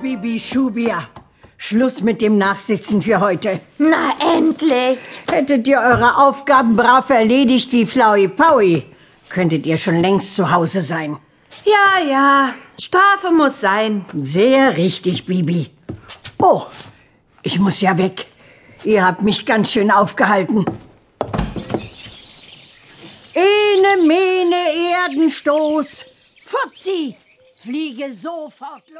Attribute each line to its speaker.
Speaker 1: Bibi Schubia. Schluss mit dem Nachsitzen für heute.
Speaker 2: Na, endlich.
Speaker 1: Hättet ihr eure Aufgaben brav erledigt wie Flaui Paui, könntet ihr schon längst zu Hause sein.
Speaker 3: Ja, ja, Strafe muss sein.
Speaker 1: Sehr richtig, Bibi. Oh, ich muss ja weg. Ihr habt mich ganz schön aufgehalten. Ene, mene, Erdenstoß. Fotzi, fliege sofort los.